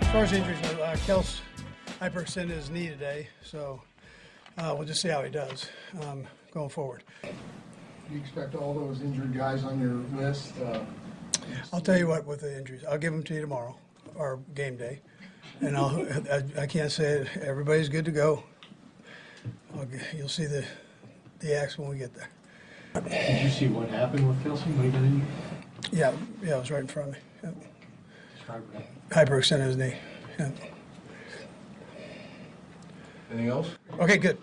As far as injuries, uh, Kels hyperextended his knee today, so uh, we'll just see how he does um, going forward. You expect all those injured guys on your list? Uh, I'll tell you what with the injuries. I'll give them to you tomorrow, or game day, and I'll. I, I can't say it. Everybody's good to go. I'll, you'll see the the acts when we get there. did you see what happened with Kelce when he got injured? Yeah, yeah, it was right in front of me. Yep. Describe that. Hyperextended his knee. Yep. Anything else? Okay, good.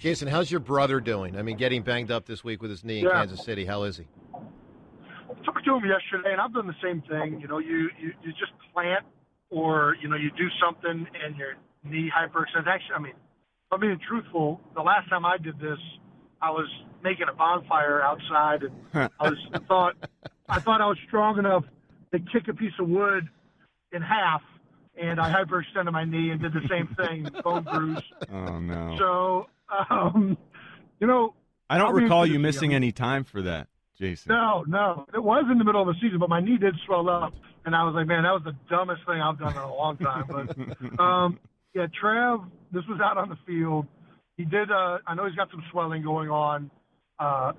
Jason, how's your brother doing? I mean, getting banged up this week with his knee in Yeah. Kansas City. How is he? I talked to him yesterday, and I've done the same thing. You know, you, you, you just plant or, you know, you do something and your knee hyperextends. Actually, I mean, if I'm being truthful, the last time I did this, I was making a bonfire outside, and I was I thought I thought I was strong enough to kick a piece of wood in half, and I hyperextended my knee and did the same thing, bone bruise. Oh no. So, um, you know, I don't I'll recall you missing any time for that, Jason. no, no. It was in the middle of the season, but my knee did swell up, and I was like, man, that was the dumbest thing I've done in a long time. But um, yeah, Trev, this was out on the field. He did. Uh, I know he's got some swelling going on, uh,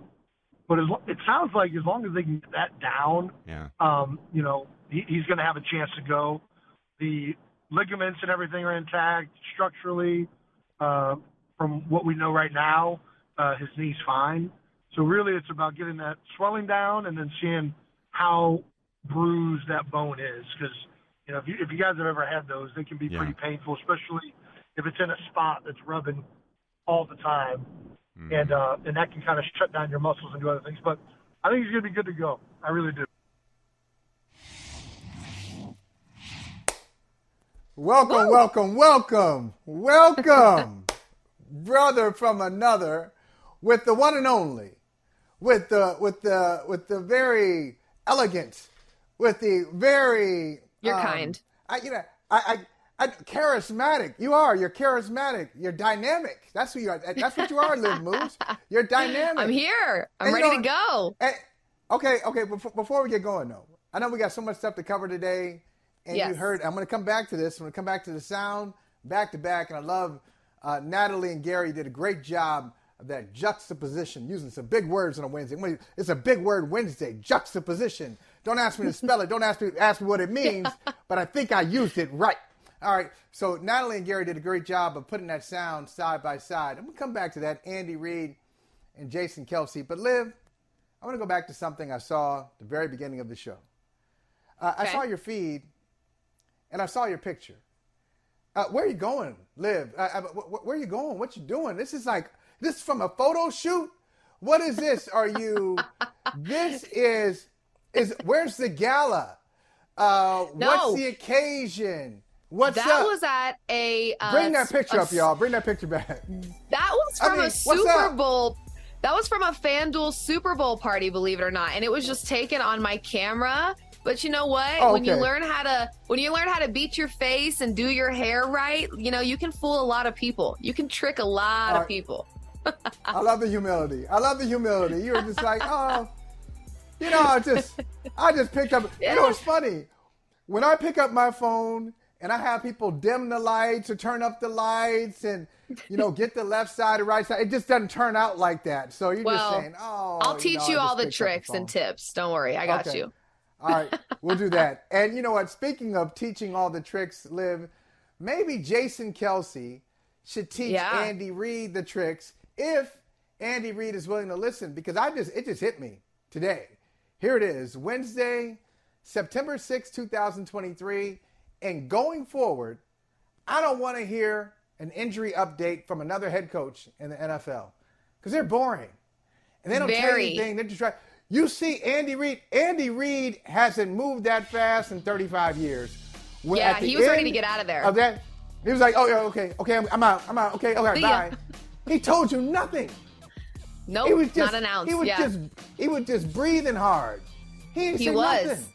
but as, it sounds like as long as they can get that down, Yeah. um, you know, he, he's going to have a chance to go. The ligaments and everything are intact structurally. Uh, from what we know right now, uh, his knee's fine. So really, it's about getting that swelling down and then seeing how bruised that bone is. Because you know, if you if you guys have ever had those, they can be Yeah. pretty painful, especially if it's in a spot that's rubbing all the time, Mm-hmm. and uh, and that can kind of shut down your muscles and do other things. But I think he's going to be good to go. I really do. Welcome, welcome, welcome, welcome, brother from another, with the one and only, with the with the with the very elegant, with the very You're um, kind. I, you know, I, I, I, charismatic. You are. You're charismatic. You're dynamic. That's who you are. That's what you are, Liv Moods. You're dynamic. I'm here. I'm And you ready know- to go. And- okay, okay. Before, before we get going, though, I know we got so much stuff to cover today, and you heard. I'm going to come back to this. I'm going to come back to the sound back to back, and I love uh, Natalie and Gary did a great job of that juxtaposition, using some big words on a Wednesday. It's a big word Wednesday, juxtaposition. Don't ask me to spell it. Don't ask me ask me what it means, but I think I used it right. All right. So Natalie and Gary did a great job of putting that sound side by side. I'm gonna come back to that. Andy Reid and Jason Kelce. But Liv, I want to go back to something I saw at the very beginning of the show. Uh, I saw your feed, and I saw your picture. Uh, where are you going, Liv? Uh, uh, wh- wh- where are you going? What you doing? This is like this is from a photo shoot. What is this? Are you? this is is where's the gala? Uh, What's the occasion? What's up? that up? was at a. Uh, Bring that picture a up, y'all. Bring that picture back. That was I from mean, a Super? Bowl. That was from a FanDuel Super Bowl party, believe it or not, and it was just taken on my camera. But you know what? Oh, When you learn how to when you learn how to beat your face and do your hair right, you know you can fool a lot of people. You can trick a lot All of people. I love the humility. I love the humility. You were just like, oh, you know, I just, I just picked up. You know, it's funny when I pick up my phone and I have people dim the lights or turn up the lights and you know get the left side or right side. It just doesn't turn out like that. So you're just saying, oh, I'll teach know, you all the tricks phone. and tips. Don't worry, I got Okay. you. All right, we'll do that. And you know what? Speaking of teaching all the tricks, Liv, maybe Jason Kelce should teach Yeah. Andy Reid the tricks if Andy Reid is willing to listen. Because I just it just hit me today. Here it is, Wednesday, September 6, 2023. And going forward, I don't want to hear an injury update from another head coach in the NFL because they're boring and they don't tell you anything. They're just trying. You see Andy Reid. Andy Reid hasn't moved that fast in 35 years. Yeah, at the he was ready to get out of there. Of that, he was like, "Oh yeah, okay, okay, I'm, I'm out, I'm out, okay, okay, See bye." He told you nothing. Nope, he was just not announced. He was yeah. just he was just breathing hard. He didn't He say was. nothing.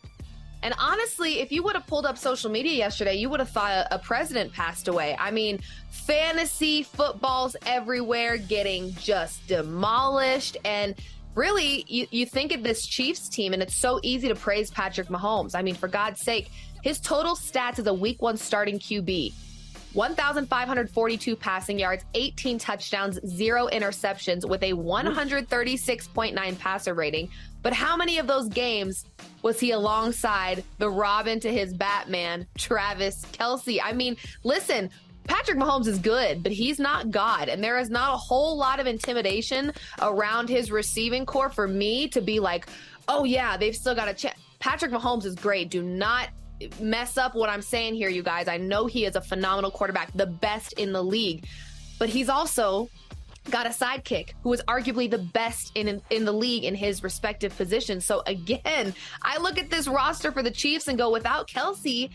And honestly, if you would have pulled up social media yesterday, you would have thought a, president passed away. I mean, fantasy footballs everywhere getting just demolished. And really, you, you think of this Chiefs team, and it's so easy to praise Patrick Mahomes. I mean, for God's sake, his total stats as a week one starting QB 1,542 passing yards, 18 touchdowns, zero interceptions with a 136.9 passer rating. But how many of those games was he alongside the Robin to his Batman, Travis Kelce? I mean, listen, Patrick Mahomes is good, but he's not God. And there is not a whole lot of intimidation around his receiving corps for me to be like, oh, yeah, they've still got a chance. Patrick Mahomes is great. Do not mess up what I'm saying here, you guys. I know he is a phenomenal quarterback, the best in the league, but he's also got a sidekick who was arguably the best in in the league in his respective position. So again, I look at this roster for the Chiefs and go, without Kelce,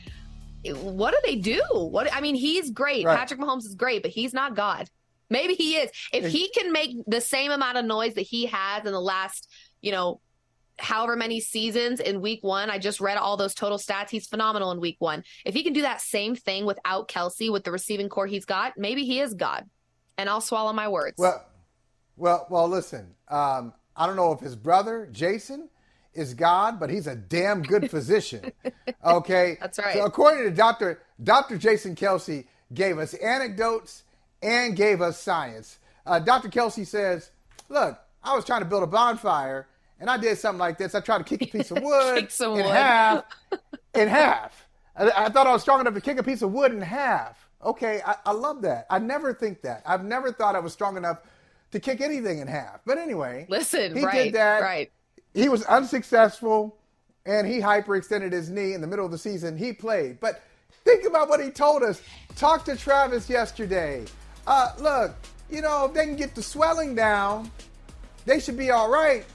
what do they do? What I mean, he's great. Right. Patrick Mahomes is great, but he's not God. Maybe he is. If he can make the same amount of noise that he has in the last, you know, however many seasons in week one. I just read all those total stats. He's phenomenal in week one. If he can do that same thing without Kelce with the receiving corps he's got, maybe he is God. And I'll swallow my words. Well, well, well. Listen, um, I don't know if his brother Jason is God, but he's a damn good physician. Okay, That's right. So according to Doctor Doctor Jason Kelce, gave us anecdotes and gave us science. Uh, Doctor Kelce says, "Look, I was trying to build a bonfire, and I did something like this. I tried to kick a piece of wood in wood. half, in half. I, I thought I was strong enough to kick a piece of wood in half. Okay, I, I love that. I never think that. I've never thought I was strong enough to kick anything in half. But anyway, Listen, he right, did that. right. He was unsuccessful, and he hyperextended his knee in the middle of the season. He played, but think about what he told us. Talk to Travis yesterday. Uh, look, you know, if they can get the swelling down, they should be all right.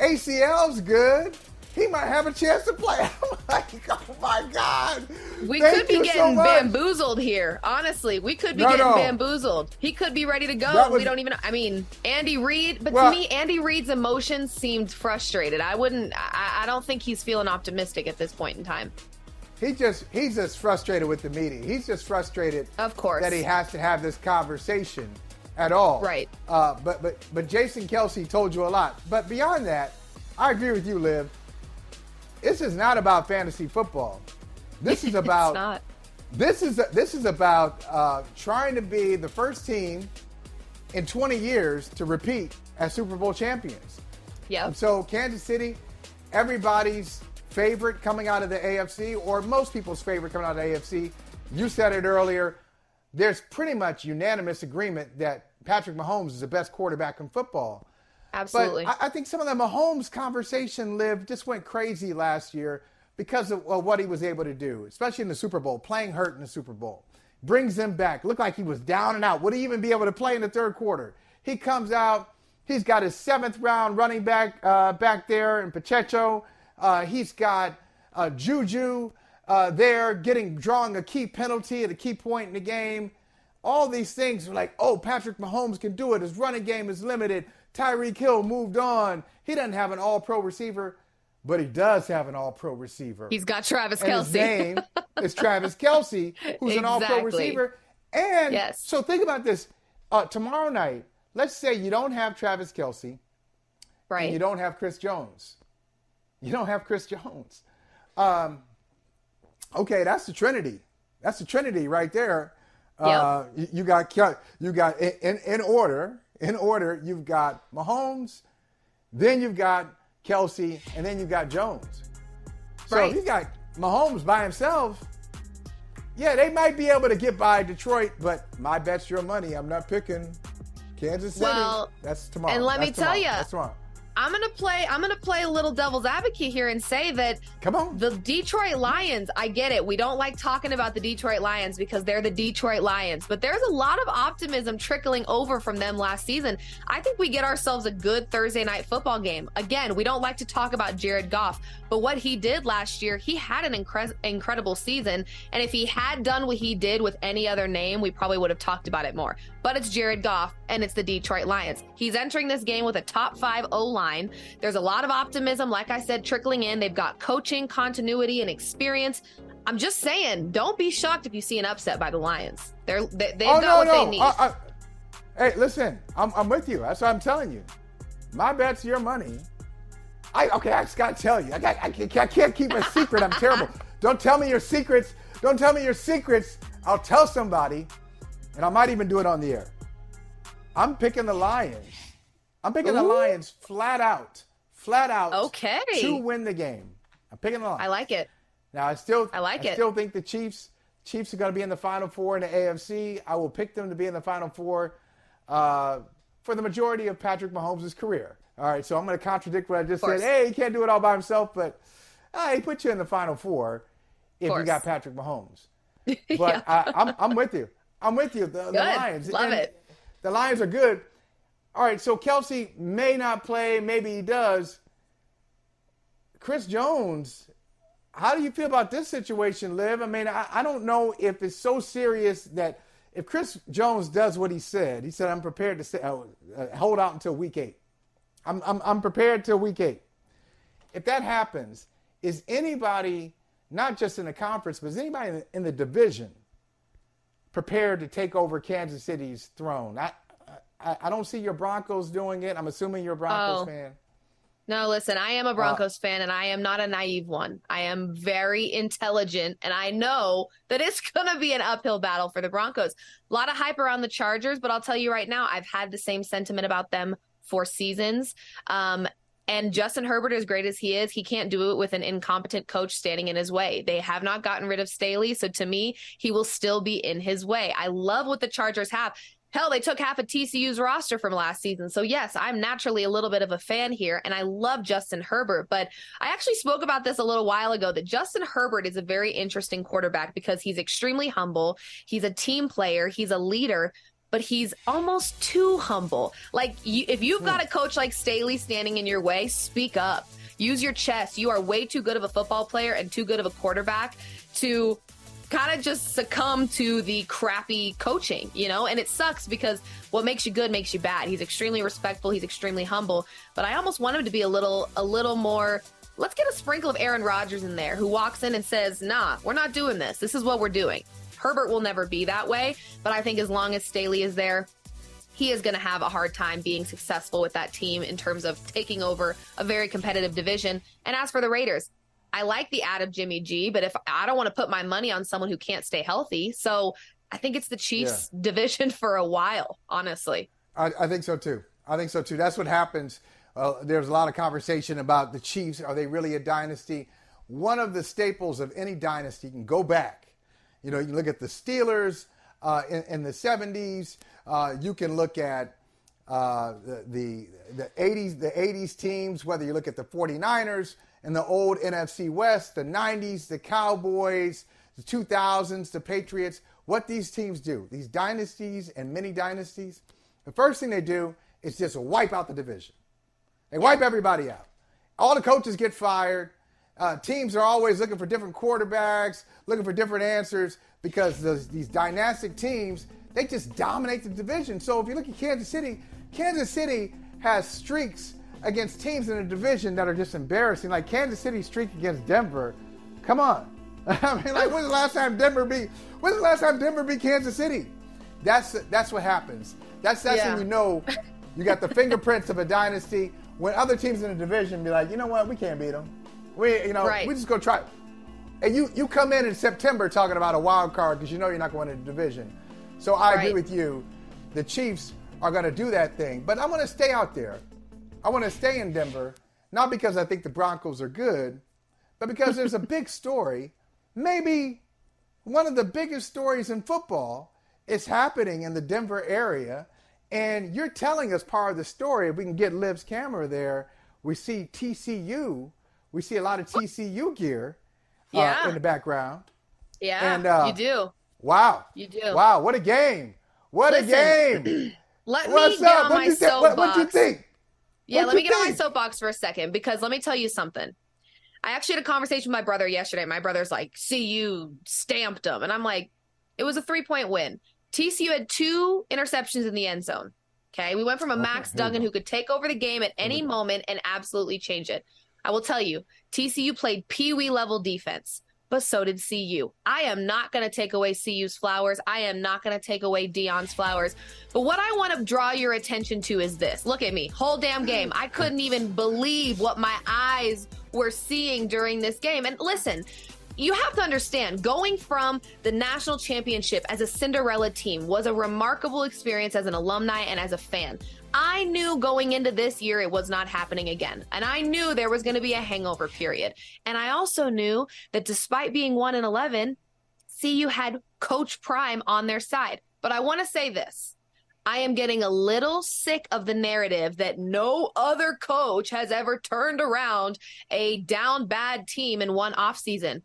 ACL's good. He might have a chance to play. I'm like, oh my God. We Thank could be you so getting bamboozled here. Honestly, we could be No, getting no. bamboozled. He could be ready to go. Was- we don't even. I mean, Andy Reid. But Well- to me, Andy Reid's emotions seemed frustrated. I wouldn't. I, I don't think he's feeling optimistic at this point in time. He just he's just frustrated with the meeting. He's just frustrated Of course. that he has to have this conversation at all. Right. Uh, but but but Jason Kelce told you a lot. But beyond that, I agree with you, Liv. This is not about fantasy football. This is about it's not. this is this is about uh, trying to be the first team in 20 years to repeat as Super Bowl champions. Yep. And so Kansas City, everybody's favorite coming out of the AFC, or most people's favorite coming out of the AFC. You said it earlier. There's pretty much unanimous agreement that Patrick Mahomes is the best quarterback in football. Absolutely. But I, I think some of the Mahomes conversation live just went crazy last year because of, of what he was able to do, especially in the Super Bowl, playing hurt in the Super Bowl. Brings him back. Looked like he was down and out. Would he even be able to play in the third quarter? He comes out. He's got his seventh round running back uh, back there in Pacheco. Uh, he's got uh, Juju uh, there getting drawing a key penalty at a key point in the game. All these things are like, oh, Patrick Mahomes can do it. His running game is limited. Tyreek Hill moved on. He doesn't have an all pro receiver, but he does have an all pro receiver. He's got Travis and Kelce. his name is Travis Kelce, who's an all pro receiver. And Yes. so think about this. Uh, tomorrow night, let's say you don't have Travis Kelce right. and you don't have Chris Jones. You don't have Chris Jones. Um, okay, that's the Trinity. That's the Trinity right there. Uh, you, you got you got in, in in order in order. You've got Mahomes, then you've got Kelce, and then you've got Jones. So Right. if you got Mahomes by himself, yeah, they might be able to get by Detroit, but my bet's your money. I'm not picking Kansas City. Well, that's tomorrow. and let me That's tell tomorrow. that's tomorrow. I'm gonna play. I'm gonna play a little devil's advocate here and say that come on, the Detroit Lions. I get it. We don't like talking about the Detroit Lions because they're the Detroit Lions, but there's a lot of optimism trickling over from them last season. I think we get ourselves a good Thursday night football game. Again, we don't like to talk about Jared Goff, but what he did last year, he had an incre- incredible season, and if he had done what he did with any other name, we probably would have talked about it more. But it's Jared Goff, and it's the Detroit Lions. He's entering this game with a top five O line line. There's a lot of optimism, like I said, trickling in. They've got coaching, continuity, and experience. I'm just saying, don't be shocked if you see an upset by the Lions. They're they, they've oh, got no, what no. they need. I, I, hey, listen, I'm, I'm with you. That's what I'm telling you. My bet's your money. I okay. I just gotta tell you. I got. I I can't keep a secret. I'm terrible. Don't tell me your secrets. Don't tell me your secrets. I'll tell somebody, and I might even do it on the air. I'm picking the Lions. I'm picking Ooh. the Lions flat out, flat out. Okay. To win the game. I'm picking the Lions. I like it. Now I still, I like I it. Still think the Chiefs, Chiefs are going to be in the Final Four in the AFC. I will pick them to be in the Final Four uh, for the majority of Patrick Mahomes' career. All right, so I'm going to contradict what I just said. Hey, he can't do it all by himself, but uh, he put you in the Final Four if you got Patrick Mahomes. But yeah. I, I'm, I'm with you. I'm with you. The, the Lions. Love and it. The Lions are good. All right, so Kelce may not play, maybe he does. Chris Jones, how do you feel about this situation, Liv? I mean, I, I don't know if it's so serious that if Chris Jones does what he said, he said, I'm prepared to stay, uh, uh, hold out until week eight. I'm, I'm, I'm prepared till week eight. If that happens, is anybody, not just in the conference, but is anybody in the, in the division prepared to take over Kansas City's throne? I, I, I, don't see your Broncos doing it. I'm assuming you're a Broncos oh. fan. No, listen, I am a Broncos uh, fan and I am not a naive one. I am very intelligent and I know that it's going to be an uphill battle for the Broncos. A lot of hype around the Chargers, but I'll tell you right now, I've had the same sentiment about them for seasons. Um, and Justin Herbert, as great as he is, he can't do it with an incompetent coach standing in his way. They have not gotten rid of Staley. So to me, he will still be in his way. I love what the Chargers have. Hell, they took half of TCU's roster from last season. So, yes, I'm naturally a little bit of a fan here, and I love Justin Herbert. But I actually spoke about this a little while ago that Justin Herbert is a very interesting quarterback because he's extremely humble. He's a team player, he's a leader, but he's almost too humble. Like, you, if you've got a coach like Staley standing in your way, speak up. Use your chest. You are way too good of a football player and too good of a quarterback to kind of just succumb to the crappy coaching, you know? And it sucks because what makes you good makes you bad. He's extremely respectful, he's extremely humble, but I almost want him to be a little a little more let's get a sprinkle of Aaron Rodgers in there who walks in and says, "Nah, we're not doing this. This is what we're doing." Herbert will never be that way, but I think as long as Staley is there, he is going to have a hard time being successful with that team in terms of taking over a very competitive division. And as for the Raiders, I like the ad of Jimmy G, but if I don't want to put my money on someone who can't stay healthy, so I think it's the Chiefs yeah. division for a while, honestly. I, I, think so too. I think so too. That's what happens. Uh, there's a lot of conversation about the Chiefs. Are they really a dynasty? One of the staples of any dynasty can go back. You know, you look at the Steelers uh, in, in, the 70s. Uh, you can look at uh, the, the, the 80s the 80s teams. Whether you look at the 49ers in the old NFC West, the 90s, the Cowboys, the 2000s, the Patriots, what these teams do, these dynasties and mini dynasties, the first thing they do is just wipe out the division. They wipe everybody out. All the coaches get fired. Uh, teams are always looking for different quarterbacks, looking for different answers because those, these dynastic teams, they just dominate the division. So if you look at Kansas City, Kansas City has streaks against teams in a division that are just embarrassing, like Kansas City streak against Denver. Come on. I mean, like, when's the last time Denver beat? When's the last time Denver beat Kansas City? That's that's what happens. That's that's yeah. when you know you got the fingerprints of a dynasty. When other teams in the division be like, you know what, we can't beat them. We, you know, right. we just go try. And you you come in in September talking about a wild card because you know you're not going to the division. So I right. agree with you. The Chiefs are going to do that thing, but I'm going to stay out there. I want to stay in Denver, not because I think the Broncos are good, but because there's a big story. Maybe one of the biggest stories in football is happening in the Denver area. And you're telling us part of the story. If we can get Liv's camera there, we see TCU. We see a lot of TCU gear uh, Yeah. in the background. Yeah, And, uh, you do. Wow. You do. Wow, what a game. What Listen, a game. Let What's me get up? on What my you think? What, soapbox. what you think? Yeah, What let me get on my soapbox for a second because let me tell you something. I actually had a conversation with my brother yesterday. My brother's like, "See, you stamped them," and I'm like, "It was a three point win." TCU had two interceptions in the end zone. Okay, we went from a Max we Duggan who could take over the game at any moment and absolutely change it. I will tell you, TCU played pee wee level defense, but so did CU. I am not going to take away CU's flowers. I am not going to take away Deion's flowers. But what I want to draw your attention to is this. Look at me, whole damn game. I couldn't even believe what my eyes were seeing during this game. And listen, you have to understand going from the national championship as a Cinderella team was a remarkable experience as an alumni and as a fan. I knew going into this year it was not happening again. And I knew there was going to be a hangover period. And I also knew that despite being 1 and 11, CU had Coach Prime on their side. But I want to say this. I am getting a little sick of the narrative that no other coach has ever turned around a down bad team in one offseason.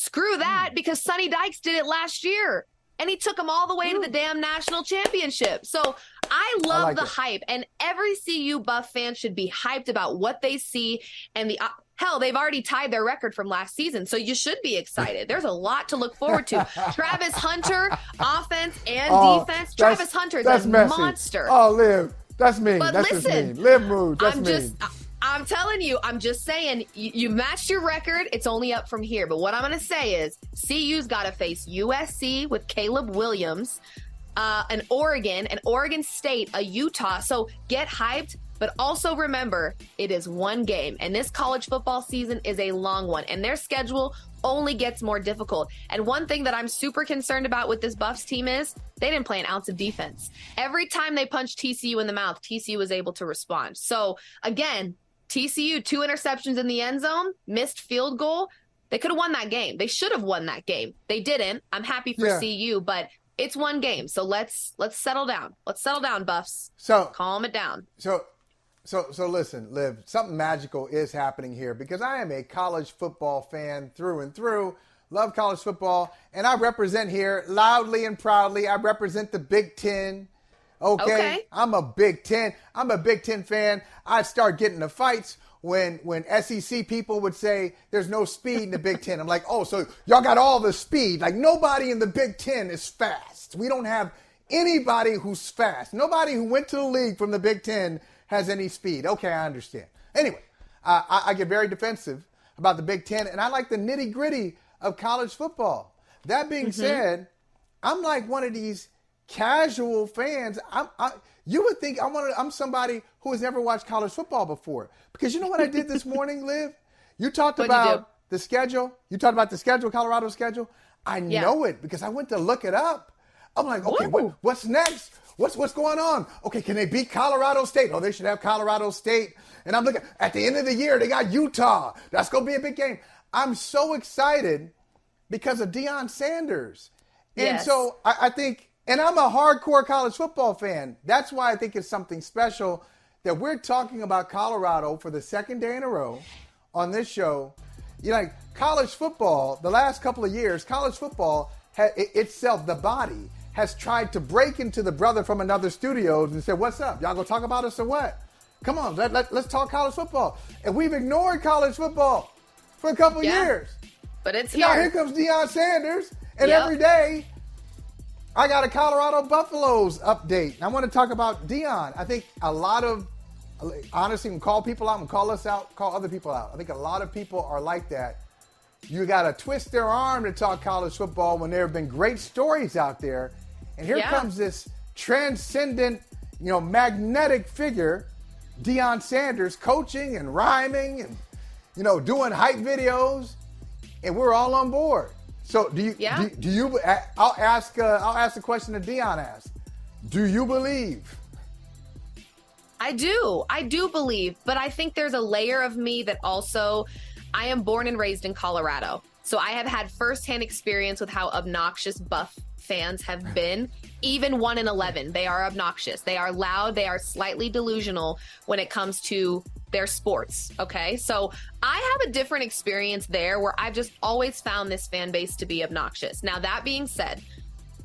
Screw that because Sonny Dykes did it last year and he took them all the way to the damn national championship. So I love like the it. hype and every CU Buff fan should be hyped about what they see and the uh, hell they've already tied their record from last season. So you should be excited. There's a lot to look forward to. Travis Hunter, offense and Oh, defense. Travis Hunter that's a messy. monster. Oh, live. That's me. But that's just listen, mean. Live mood. That's I'm mean. just, I- I'm telling you, I'm just saying, you, you matched your record. It's only up from here. But what I'm going to say is, CU's got to face USC with Caleb Williams, uh, an Oregon, an Oregon State, a Utah. So get hyped. But also remember, it is one game, and this college football season is a long one, and their schedule only gets more difficult. And one thing that I'm super concerned about with this Buffs team is they didn't play an ounce of defense. Every time they punched TCU in the mouth, TCU was able to respond. So again, TCU, two interceptions in the end zone, missed field goal. They could have won that game. They should have won that game. They didn't. I'm happy for Yeah. CU, but it's one game. So let's let's settle down. Let's settle down, Buffs. so Calm it down. So, so, so listen, Liv. Something magical is happening here because I am a college football fan through and through. Love college football, and I represent here loudly and proudly. I represent the Big Ten. Okay, Okay. I'm a Big Ten. I'm a Big Ten fan. I start getting the fights when when SEC people would say there's no speed in the Big Ten. I'm like, oh, so y'all got all the speed. Like nobody in the Big Ten is fast. We don't have anybody who's fast. Nobody who went to the league from the Big Ten has any speed. Okay, I understand. Anyway, uh, I, I get very defensive about the Big Ten, and I like the nitty gritty of college football. That being said, I'm like one of these casual fans. I'm, I, you would think I'm one I'm somebody who has never watched college football before because you know what I did this morning, Liv. You talked What'd about do? the schedule. You talked about the schedule, Colorado schedule. I Yeah. know it because I went to look it up. I'm like, okay, what, what's next? What's what's going on? Okay, can they beat Colorado State? Oh, they should have Colorado State. And I'm looking at the end of the year, they got Utah. That's gonna be a big game. I'm so excited because of Deion Sanders. And Yes. so I, I think, and I'm a hardcore college football fan. That's why I think it's something special that we're talking about Colorado for the second day in a row on this show. You know, like college football, the last couple of years, college football ha- itself, the body, has tried to break into the brother from another studio and said, What's up? Y'all gonna talk about us or what? Come on, let, let, let's talk college football. And we've ignored college football for a couple Yeah. years. But it's here. Now here. here comes Deion Sanders, and Yep. every day I got a Colorado Buffaloes update. And I want to talk about Deion. I think a lot of honestly, when call people out and call us out, call other people out. I think a lot of people are like that. You got to twist their arm to talk college football when there have been great stories out there, and here Yeah. comes this transcendent, you know, magnetic figure, Deion Sanders, coaching and rhyming and you know doing hype videos, and we're all on board. So do you? Yeah. Do, do you? I'll ask. Uh, I'll ask the question that Deion asked. Do you believe? I do. I do believe, but I think there's a layer of me that also I am born and raised in Colorado. So I have had firsthand experience with how obnoxious Buff fans have been. Even 1 in 11, they are obnoxious. They are loud, they are slightly delusional when it comes to their sports. Okay. So I have a different experience there where I've just always found this fan base to be obnoxious. Now, that being said,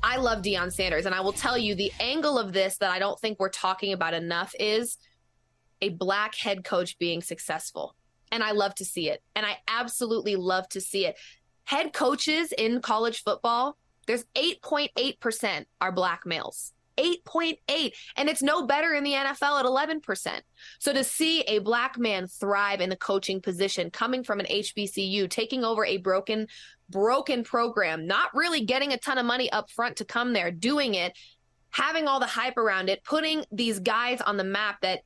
I love Deion Sanders. And I will tell you the angle of this that I don't think we're talking about enough is a black head coach being successful. And I love to see it. And I absolutely love to see it. Head coaches in college football, there's 8.8% are black males. 8.8 and it's no better in the NFL at 11%. So to see a black man thrive in the coaching position coming from an HBCU taking over a broken broken program, not really getting a ton of money up front to come there, doing it, having all the hype around it, putting these guys on the map that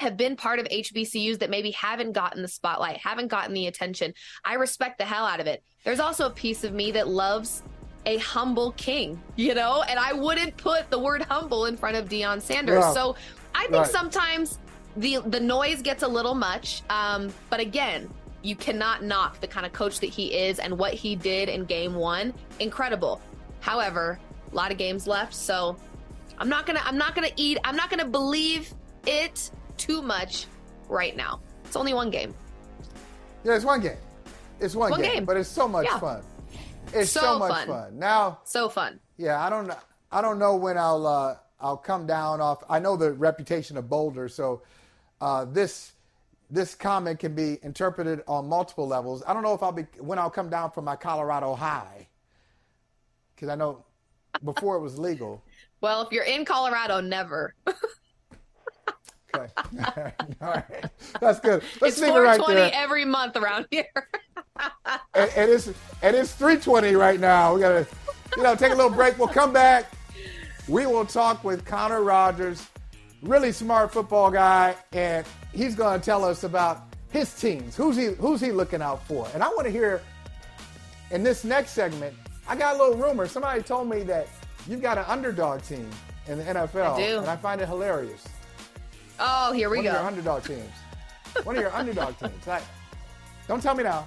have been part of HBCUs that maybe haven't gotten the spotlight, haven't gotten the attention. I respect the hell out of it. There's also a piece of me that loves a humble king, you know, and I wouldn't put the word humble in front of Deion Sanders. Yeah. So I think right. sometimes the the noise gets a little much. Um, but again, you cannot knock the kind of coach that he is and what he did in game one. Incredible. However, a lot of games left, so I'm not gonna I'm not gonna eat I'm not gonna believe it too much right now. It's only one game. Yeah, it's one game. It's one, one game, game, but it's so much yeah. fun. It's so, so much fun. fun. Now, so fun. Yeah, I don't I don't know when I'll uh, I'll come down off. I know the reputation of Boulder, so uh, this this comment can be interpreted on multiple levels. I don't know if I'll be when I'll come down from my Colorado high, because I know before it was legal. Well, if you're in Colorado, never. okay, all right, that's good. Let's it's leave it right there. every month around here. And, and, it's and it's 3:20 right now. We gotta, you know, take a little break. We'll come back. We will talk with Connor Rogers, really smart football guy, and he's going to tell us about his teams. Who's he Who's he looking out for? And I want to hear in this next segment. I got a little rumor. Somebody told me that you've got an underdog team in the NFL, I do. and I find it hilarious. Oh, here we One go. One of your underdog teams. One of your underdog teams. don't tell me now.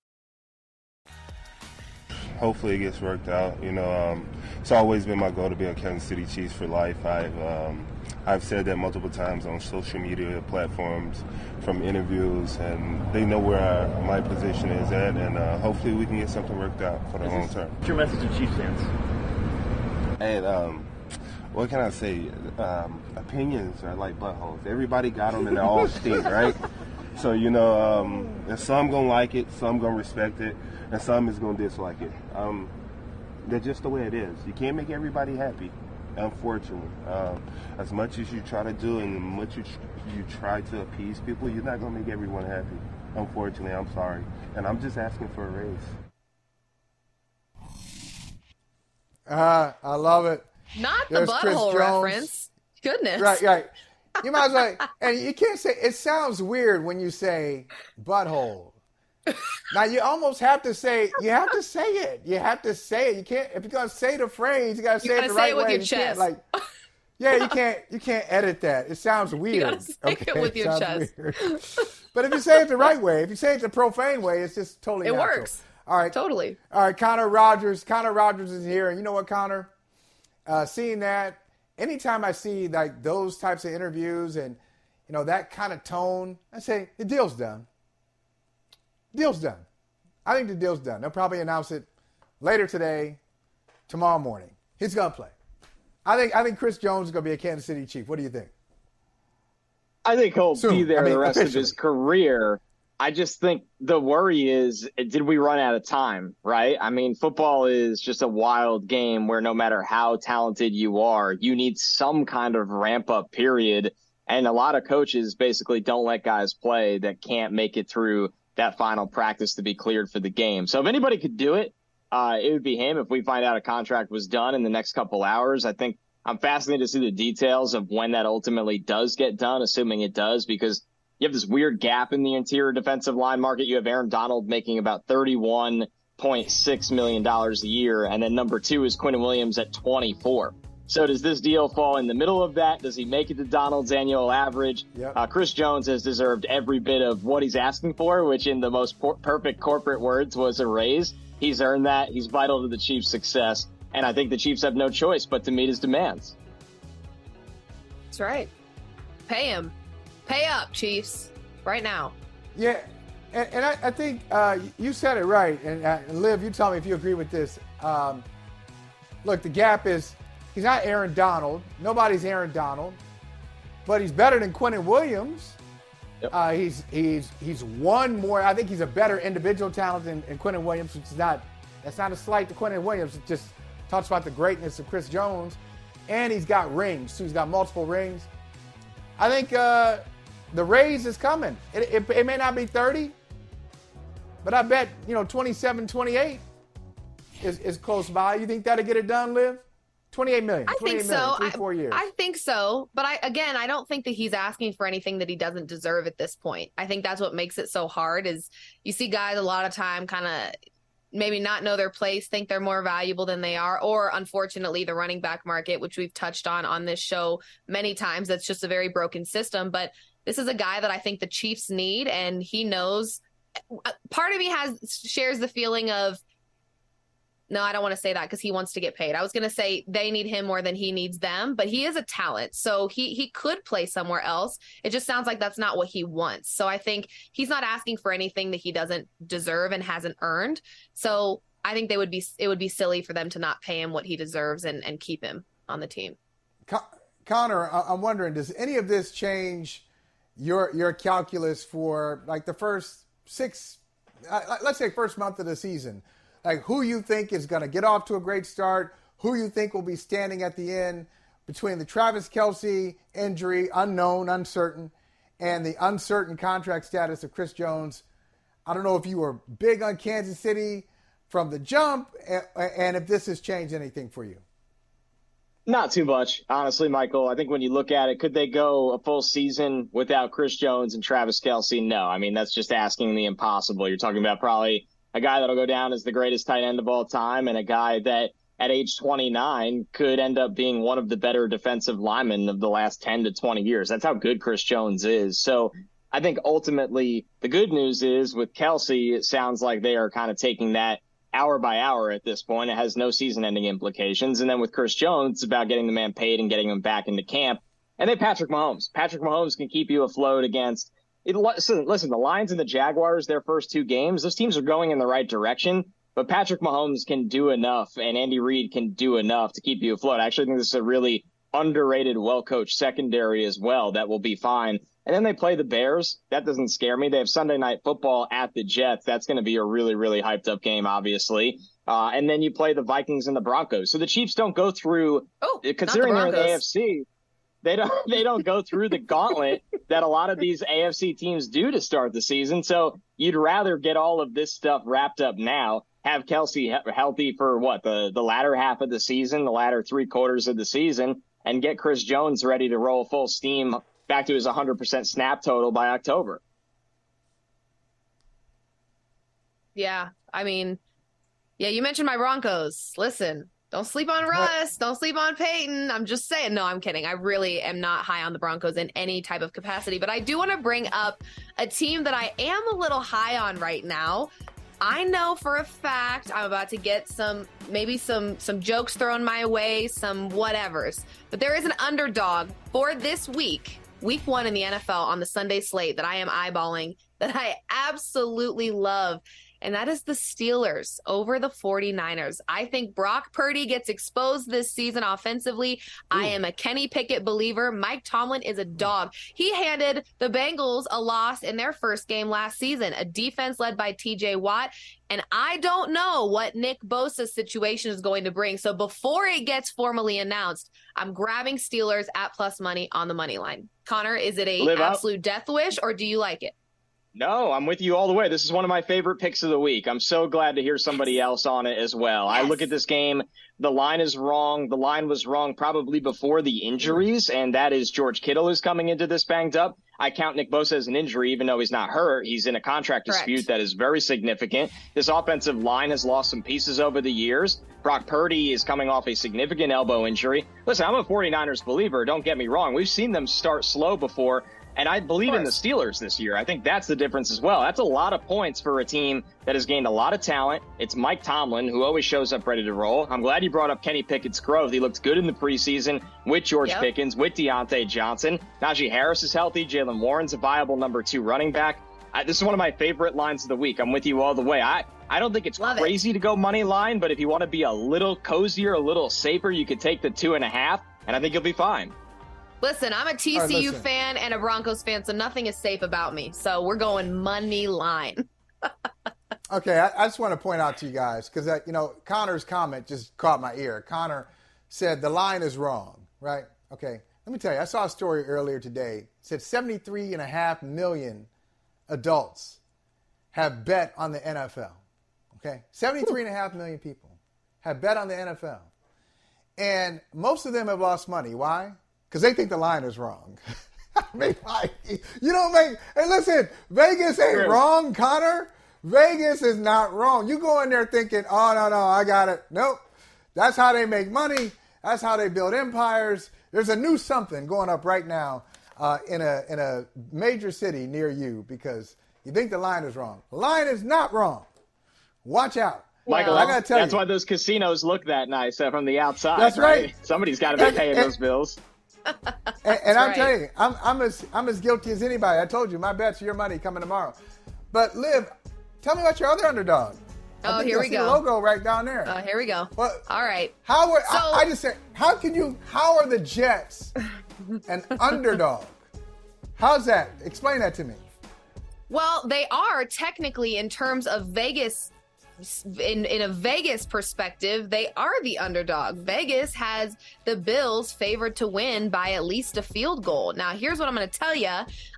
Hopefully it gets worked out. You know, um, it's always been my goal to be a Kansas City Chiefs for life. I've um, I've said that multiple times on social media platforms, from interviews, and they know where I, my position is at, and uh, hopefully we can get something worked out for the long term. What's your message to Chiefs fans? And um, what can I say? Um, opinions are like buttholes. Everybody got them, and they all stink, right? So you know, um, and some gonna like it, some gonna respect it, and some is gonna dislike it. Um, that's just the way it is. You can't make everybody happy unfortunately. Um, as much as you try to do and much you, you try to appease people, you're not going to make everyone happy. Unfortunately, I'm sorry. And I'm just asking for a raise. Uh, I love it. Not There's the butthole reference. Goodness. Right, right. You might as well, and you can't say, it sounds weird when you say butthole now you almost have to say you have to say it. You have to say it. You can't if you're gonna say the phrase, you gotta say you it the right it with way. Your you chest. like Yeah, you can't you can't edit that. It sounds weird. say it with your chest. but if you say it the right way, if you say it the profane way, it's just totally. It natural. works. All right, totally. All right, Connor Rogers. Connor Rogers is here, and you know what, Connor? Uh, seeing that, anytime I see like those types of interviews and you know that kind of tone, I say the deal's done. Deal's done. I think the deal's done. They'll probably announce it later today, tomorrow morning. He's gonna play. I think I think Chris Jones is gonna be a Kansas City Chief. What do you think? I think he'll Soon. be there I mean, the rest officially. of his career. I just think the worry is did we run out of time, right? I mean, football is just a wild game where no matter how talented you are, you need some kind of ramp up period. And a lot of coaches basically don't let guys play that can't make it through that final practice to be cleared for the game. So if anybody could do it, uh, it would be him. If we find out a contract was done in the next couple hours, I think I'm fascinated to see the details of when that ultimately does get done, assuming it does, because you have this weird gap in the interior defensive line market. You have Aaron Donald making about $31.6 million a year. And then number two is Quinn Williams at 24. So does this deal fall in the middle of that? Does he make it to Donald's annual average? Yep. Uh, Chris Jones has deserved every bit of what he's asking for, which in the most por- perfect corporate words was a raise. He's earned that. He's vital to the Chiefs' success. And I think the Chiefs have no choice but to meet his demands. That's right. Pay him. Pay up, Chiefs. Right now. Yeah, and, and I, I think uh, you said it right. And, uh, Liv, you tell me if you agree with this. Um, look, the gap is he's not Aaron Donald. Nobody's Aaron Donald, but he's better than Quinnen Williams. Uh, he's he's he's one more. I think he's a better individual talent than, than Quinnen Williams, which is not that's not a slight to Quinnen Williams. It just talks about the greatness of Chris Jones, and he's got rings. So he's got multiple rings. I think uh, the raise is coming. It, it, it may not be 30, but I bet, you know, 27, 28 is, is close by. You think that'll get it done, Liv? 28 million. I 28 think million, so. Three, I- four years. I think so. But I again, I don't think that he's asking for anything that he doesn't deserve at this point. I think that's what makes it so hard is you see guys a lot of time kind of maybe not know their place, think they're more valuable than they are, or unfortunately the running back market, which we've touched on on this show many times, that's just a very broken system. But this is a guy that I think the Chiefs need, and he knows. Uh, part of me has shares the feeling of no, I don't want to say that because he wants to get paid. I was going to say they need him more than he needs them, but he is a talent. So he he could play somewhere else. It just sounds like that's not what he wants. So I think he's not asking for anything that he doesn't deserve and hasn't earned. So I think they would be it would be silly for them to not pay him what he deserves and and keep him on the team. Con- Connor, I- I'm wondering, does any of this change your your calculus for like the first six, uh, let's say first month of the season? Like who you think is going to get off to a great start, who you think will be standing at the end between the Travis Kelce injury, unknown, uncertain, and the uncertain contract status of Chris Jones. I don't know if you were big on Kansas City from the jump, a- and if this has changed anything for you. Not too much, honestly, Michael. I think when you look at it, could they go a full season without Chris Jones and Travis Kelce? No. I mean, that's just asking the impossible. You're talking about probably a guy that'll go down as the greatest tight end of all time and a guy that at age 29 could end up being one of the better defensive linemen of the last 10 to 20 years. That's how good Chris Jones is. So I think ultimately the good news is with Kelce, it sounds like they are kind of taking that hour by hour at this point. It has no season ending implications. And then with Chris Jones, it's about getting the man paid and getting him back into camp. And then Patrick Mahomes. Patrick Mahomes can keep you afloat against it, listen, listen, the Lions and the Jaguars, their first two games, those teams are going in the right direction. But Patrick Mahomes can do enough, and Andy Reid can do enough to keep you afloat. I actually think this is a really underrated, well coached secondary as well that will be fine. And then they play the Bears. That doesn't scare me. They have Sunday night football at the Jets. That's going to be a really, really hyped up game, obviously. Uh, and then you play the Vikings and the Broncos. So the Chiefs don't go through, oh, considering they're in the AFC, they don't they don't go through the gauntlet that a lot of these AFC teams do to start the season. So you'd rather get all of this stuff wrapped up now, have Kelce he- healthy for what the the latter half of the season, the latter three quarters of the season, and get Chris Jones ready to roll full steam back to his 100% snap total by October. Yeah, I mean, yeah, you mentioned my Broncos. Listen, Don't sleep on Russ. Don't sleep on Peyton. I'm just saying. No, I'm kidding. I really am not high on the Broncos in any type of capacity. But I do want to bring up a team that I am a little high on right now. I know for a fact I'm about to get some maybe some some jokes thrown my way, some whatevers. But there is an underdog for this week, week 1 in the NFL on the Sunday slate that I am eyeballing that I absolutely love and that is the Steelers over the 49ers. I think Brock Purdy gets exposed this season offensively. Ooh. I am a Kenny Pickett believer. Mike Tomlin is a dog. He handed the Bengals a loss in their first game last season, a defense led by TJ Watt. And I don't know what Nick Bosa's situation is going to bring. So before it gets formally announced, I'm grabbing Steelers at plus money on the money line. Connor, is it a absolute death wish or do you like it? No, I'm with you all the way. This is one of my favorite picks of the week. I'm so glad to hear somebody else on it as well. Yes. I look at this game. The line is wrong. The line was wrong probably before the injuries, and that is George Kittle is coming into this banged up. I count Nick Bosa as an injury, even though he's not hurt. He's in a contract Correct. dispute that is very significant. This offensive line has lost some pieces over the years. Brock Purdy is coming off a significant elbow injury. Listen, I'm a 49ers believer. Don't get me wrong. We've seen them start slow before. And I believe in the Steelers this year. I think that's the difference as well. That's a lot of points for a team that has gained a lot of talent. It's Mike Tomlin, who always shows up ready to roll. I'm glad you brought up Kenny Pickett's growth. He looked good in the preseason with George yep. Pickens, with Diontae Johnson. Najee Harris is healthy. Jaylen Warren's a viable number two running back. I, this is one of my favorite lines of the week. I'm with you all the way. I, I don't think it's Love crazy it. to go money line, but if you want to be a little cozier, a little safer, you could take the two and a half, and I think you'll be fine. Listen, I'm a TCU right, fan and a Broncos fan, so nothing is safe about me. So we're going money line. okay, I, I, just want to point out to you guys because you know Connor's comment just caught my ear. Connor said the line is wrong, right? Okay, let me tell you. I saw a story earlier today. Said 73 and a half million adults have bet on the NFL. Okay, 73 and a half million people have bet on the NFL, and most of them have lost money. Why? Because they think the line is wrong. I mean, like, you don't make. Hey, listen, Vegas ain't wrong, Connor. Vegas is not wrong. You go in there thinking, oh no, no, I got it. Nope. That's how they make money. That's how they build empires. There's a new something going up right now uh, in a in a major city near you because you think the line is wrong. The line is not wrong. Watch out. Michael, I gotta tell that's you. why those casinos look that nice uh, from the outside. That's right. right. Somebody's got to be paying those bills and, and I'm right. telling you, I'm, I'm, as, I'm as guilty as anybody. I told you, my bet's your money coming tomorrow. But Liv, tell me about your other underdog. Oh, here we go. logo right down there. Oh, here we go. Well, All right. How are, so, I, I, just said, how can you? How are the Jets an underdog? How's that? Explain that to me. Well, they are technically in terms of Vegas in in a Vegas perspective, they are the underdog. Vegas has the Bills favored to win by at least a field goal. Now, here's what I'm going to tell you.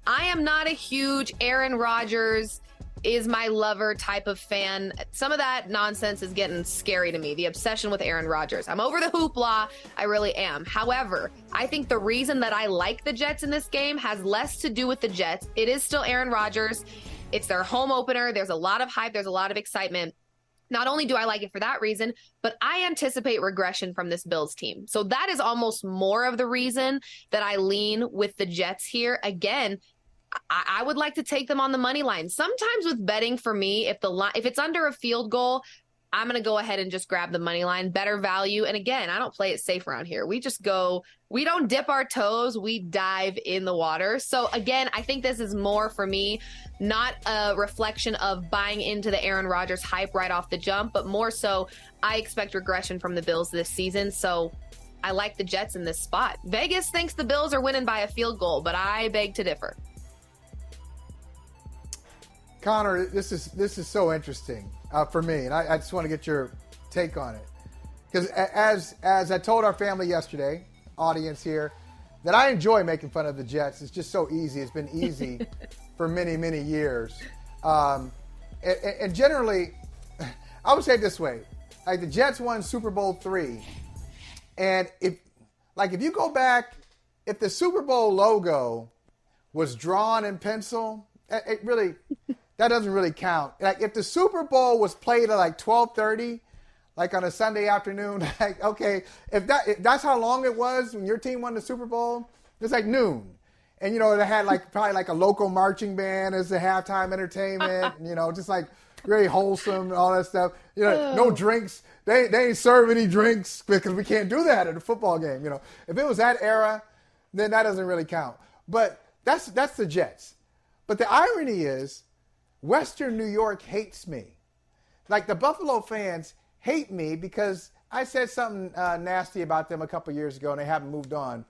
I am not a huge Aaron Rodgers is my lover type of fan. Some of that nonsense is getting scary to me. The obsession with Aaron Rodgers. I'm over the hoopla. I really am. However, I think the reason that I like the Jets in this game has less to do with the Jets. It is still Aaron Rodgers. It's their home opener. There's a lot of hype. There's a lot of excitement. Not only do I like it for that reason, but I anticipate regression from this Bills team. So that is almost more of the reason that I lean with the Jets here. Again, I, would like to take them on the money line. Sometimes with betting for me, if the line if it's under a field goal, I'm going to go ahead and just grab the money line, better value. And again, I don't play it safe around here. We just go, we don't dip our toes, we dive in the water. So again, I think this is more for me, not a reflection of buying into the Aaron Rodgers hype right off the jump, but more so, I expect regression from the Bills this season. So I like the Jets in this spot. Vegas thinks the Bills are winning by a field goal, but I beg to differ. Connor, this is this is so interesting uh, for me, and I, I just want to get your take on it because as as I told our family yesterday, audience here, that I enjoy making fun of the Jets. It's just so easy. It's been easy for many many years, um, and, and generally, I would say it this way: like the Jets won Super Bowl three, and if like if you go back, if the Super Bowl logo was drawn in pencil, it really that doesn't really count. Like if the Super Bowl was played at like twelve thirty, like on a Sunday afternoon. Like, okay, if that if that's how long it was when your team won the Super Bowl, it's like noon. And you know, they had like probably like a local marching band as the halftime entertainment. you know, just like very wholesome and all that stuff. You know, no drinks. They they ain't serve any drinks because we can't do that at a football game. You know, if it was that era, then that doesn't really count. But that's that's the Jets. But the irony is, Western New York hates me. Like the Buffalo fans hate me because I said something uh, nasty about them a couple years ago, and they haven't moved on.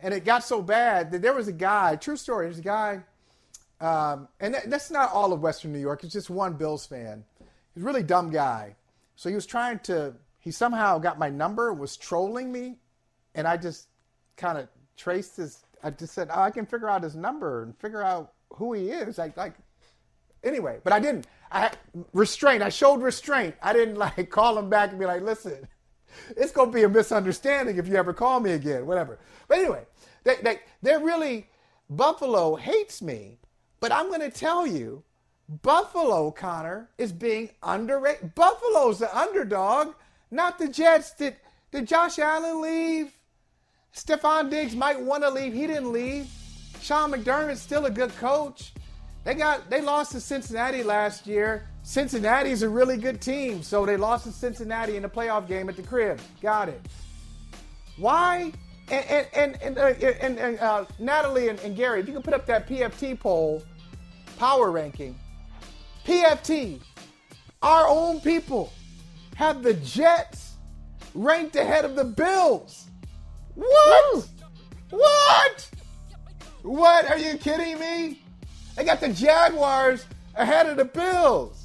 And it got so bad that there was a guy. True story. There's a guy, um, and that's not all of Western New York. It's just one Bills fan. He's a really dumb guy. So he was trying to. He somehow got my number, was trolling me, and I just kind of traced his. I just said, "Oh, I can figure out his number and figure out who he is." Like, like anyway, but I didn't. I restraint. I showed restraint. I didn't like call him back and be like, "Listen, it's gonna be a misunderstanding if you ever call me again." Whatever. But anyway, they they they're really Buffalo hates me, but I'm gonna tell you, Buffalo Connor is being underrated. Buffalo's the underdog, not the Jets. Did did Josh Allen leave? Stefon Diggs might want to leave. He didn't leave. Sean McDermott's still a good coach. They got they lost to Cincinnati last year. Cincinnati's a really good team, so they lost to Cincinnati in the playoff game at the crib. Got it. Why? And and and and, uh, and, and uh, Natalie and, and Gary, if you can put up that PFT poll, power ranking. PFT, our own people, have the Jets ranked ahead of the Bills. What? What? What? Are you kidding me? They got the Jaguars ahead of the Bills.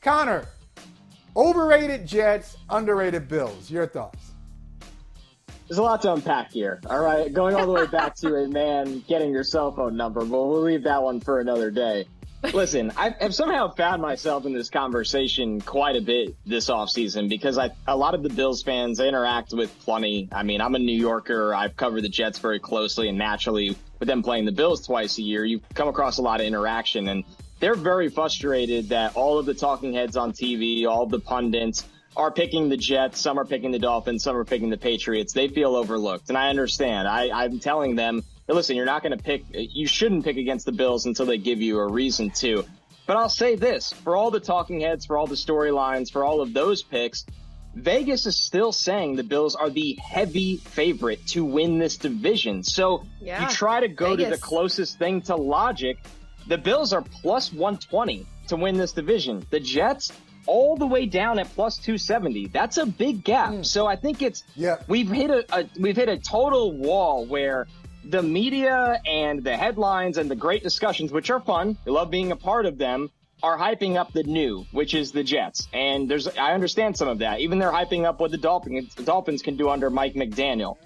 Connor, overrated Jets, underrated Bills. Your thoughts? There's a lot to unpack here. All right, going all the way back to a man getting your cell phone number, but we'll leave that one for another day. Listen, I have somehow found myself in this conversation quite a bit this offseason because I, a lot of the Bills fans interact with plenty. I mean, I'm a New Yorker. I've covered the Jets very closely, and naturally, with them playing the Bills twice a year, you come across a lot of interaction. And they're very frustrated that all of the talking heads on TV, all the pundits, are picking the Jets, some are picking the Dolphins, some are picking the Patriots. They feel overlooked. And I understand. I, I'm telling them listen, you're not going to pick, you shouldn't pick against the Bills until they give you a reason to. But I'll say this for all the talking heads, for all the storylines, for all of those picks, Vegas is still saying the Bills are the heavy favorite to win this division. So yeah, you try to go Vegas. to the closest thing to logic. The Bills are plus 120 to win this division. The Jets, all the way down at plus 270. That's a big gap. Mm. So I think it's yeah. we've hit a, a, we've hit a total wall where the media and the headlines and the great discussions, which are fun, I love being a part of them, are hyping up the new, which is the Jets. And there's, I understand some of that. Even they're hyping up what the Dolphins, the Dolphins can do under Mike McDaniel.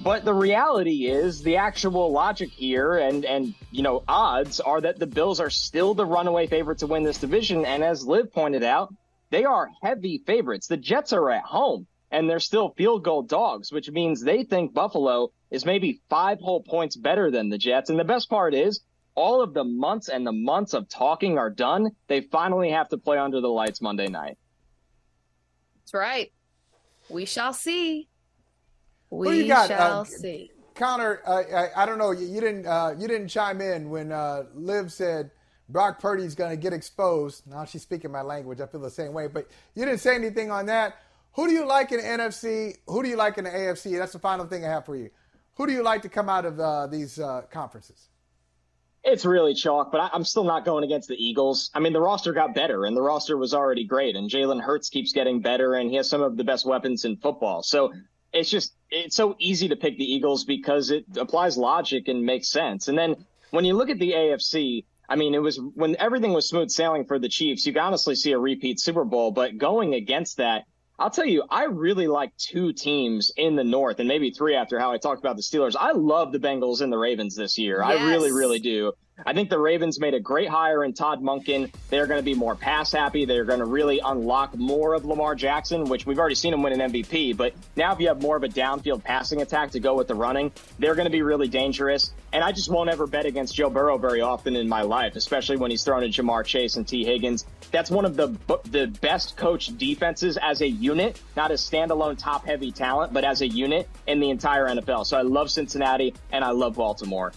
But the reality is the actual logic here and, and, you know, odds are that the Bills are still the runaway favorite to win this division. And as Liv pointed out, they are heavy favorites. The Jets are at home and they're still field goal dogs, which means they think Buffalo is maybe five whole points better than the Jets. And the best part is, all of the months and the months of talking are done. They finally have to play under the lights Monday night. That's right. We shall see. We got, shall uh, see. Connor, uh, I, I, don't know. You, you didn't. Uh, you didn't chime in when uh, Liv said Brock Purdy's going to get exposed. Now she's speaking my language. I feel the same way. But you didn't say anything on that. Who do you like in the NFC? Who do you like in the AFC? That's the final thing I have for you. Who do you like to come out of uh, these uh, conferences? It's really chalk, but I, am still not going against the Eagles. I mean, the roster got better, and the roster was already great, and Jalen Hurts keeps getting better, and he has some of the best weapons in football. So it's just it's so easy to pick the Eagles because it applies logic and makes sense. And then when you look at the AFC, I mean, it was when everything was smooth sailing for the Chiefs, you can honestly see a repeat Super Bowl. But going against that, I'll tell you, I really like two teams in the North, and maybe three after how I talked about the Steelers. I love the Bengals and the Ravens this year. Yes. I really, really do. I think the Ravens made a great hire in Todd Monken. They're going to be more pass happy. They're going to really unlock more of Lamar Jackson, which we've already seen him win an MVP. But now, if you have more of a downfield passing attack to go with the running, they're going to be really dangerous. And I just won't ever bet against Joe Burrow very often in my life, especially when he's thrown to Ja'Marr Chase and Tee Higgins. That's one of the the best coached defenses as a unit, not as standalone top heavy talent, but as a unit in the entire NFL. So I love Cincinnati and I love Baltimore.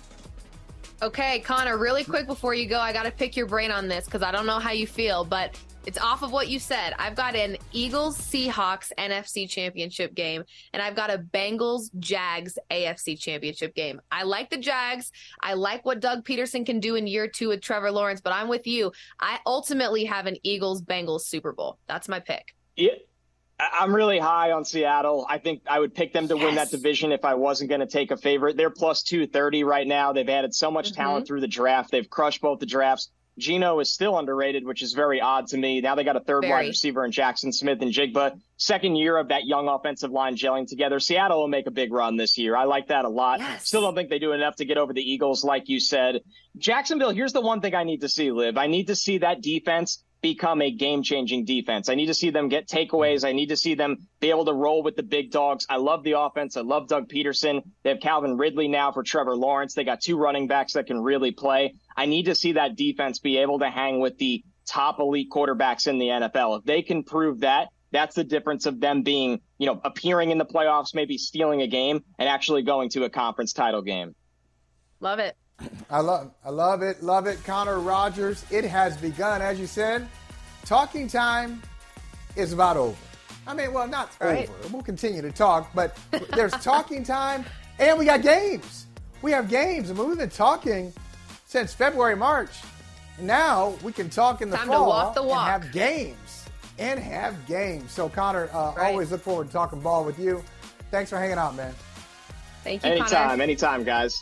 Okay, Connor, really quick before you go, I got to pick your brain on this because I don't know how you feel, but it's off of what you said. I've got an Eagles Seahawks NFC Championship game, and I've got a Bengals Jags AFC Championship game. I like the Jags. I like what Doug Pederson can do in year two with Trevor Lawrence, but I'm with you. I ultimately have an Eagles Bengals Super Bowl. That's my pick. Yeah. I'm really high on Seattle. I think I would pick them to yes. win that division if I wasn't going to take a favorite. They're plus 230 right now. They've added so much mm-hmm. talent through the draft. They've crushed both the drafts. Geno is still underrated, which is very odd to me. Now they got a third very. wide receiver in Jackson Smith-Njigba. Second year of that young offensive line gelling together. Seattle will make a big run this year. I like that a lot. Yes. Still don't think they do enough to get over the Eagles, like you said. Jacksonville, here's the one thing I need to see, Liv. I need to see that defense become a game changing defense. I need to see them get takeaways. I need to see them be able to roll with the big dogs. I love the offense. I love Doug Pederson. They have Calvin Ridley now for Trevor Lawrence. They got two running backs that can really play. I need to see that defense be able to hang with the top elite quarterbacks in the NFL. If they can prove that, that's the difference of them being, you know, appearing in the playoffs, maybe stealing a game and actually going to a conference title game. Love it. I love, I love it, love it. Connor Rogers, it has begun. As you said, talking time is about over. I mean, well, not right. over. We'll continue to talk, but there's talking time, and we got games. We have games. I mean, we've been talking since February, March. Now we can talk in the time fall walk the walk. and have games and have games. So, Connor, uh, right. always look forward to talking ball with you. Thanks for hanging out, man. Thank you. Anytime, Connor. anytime, guys.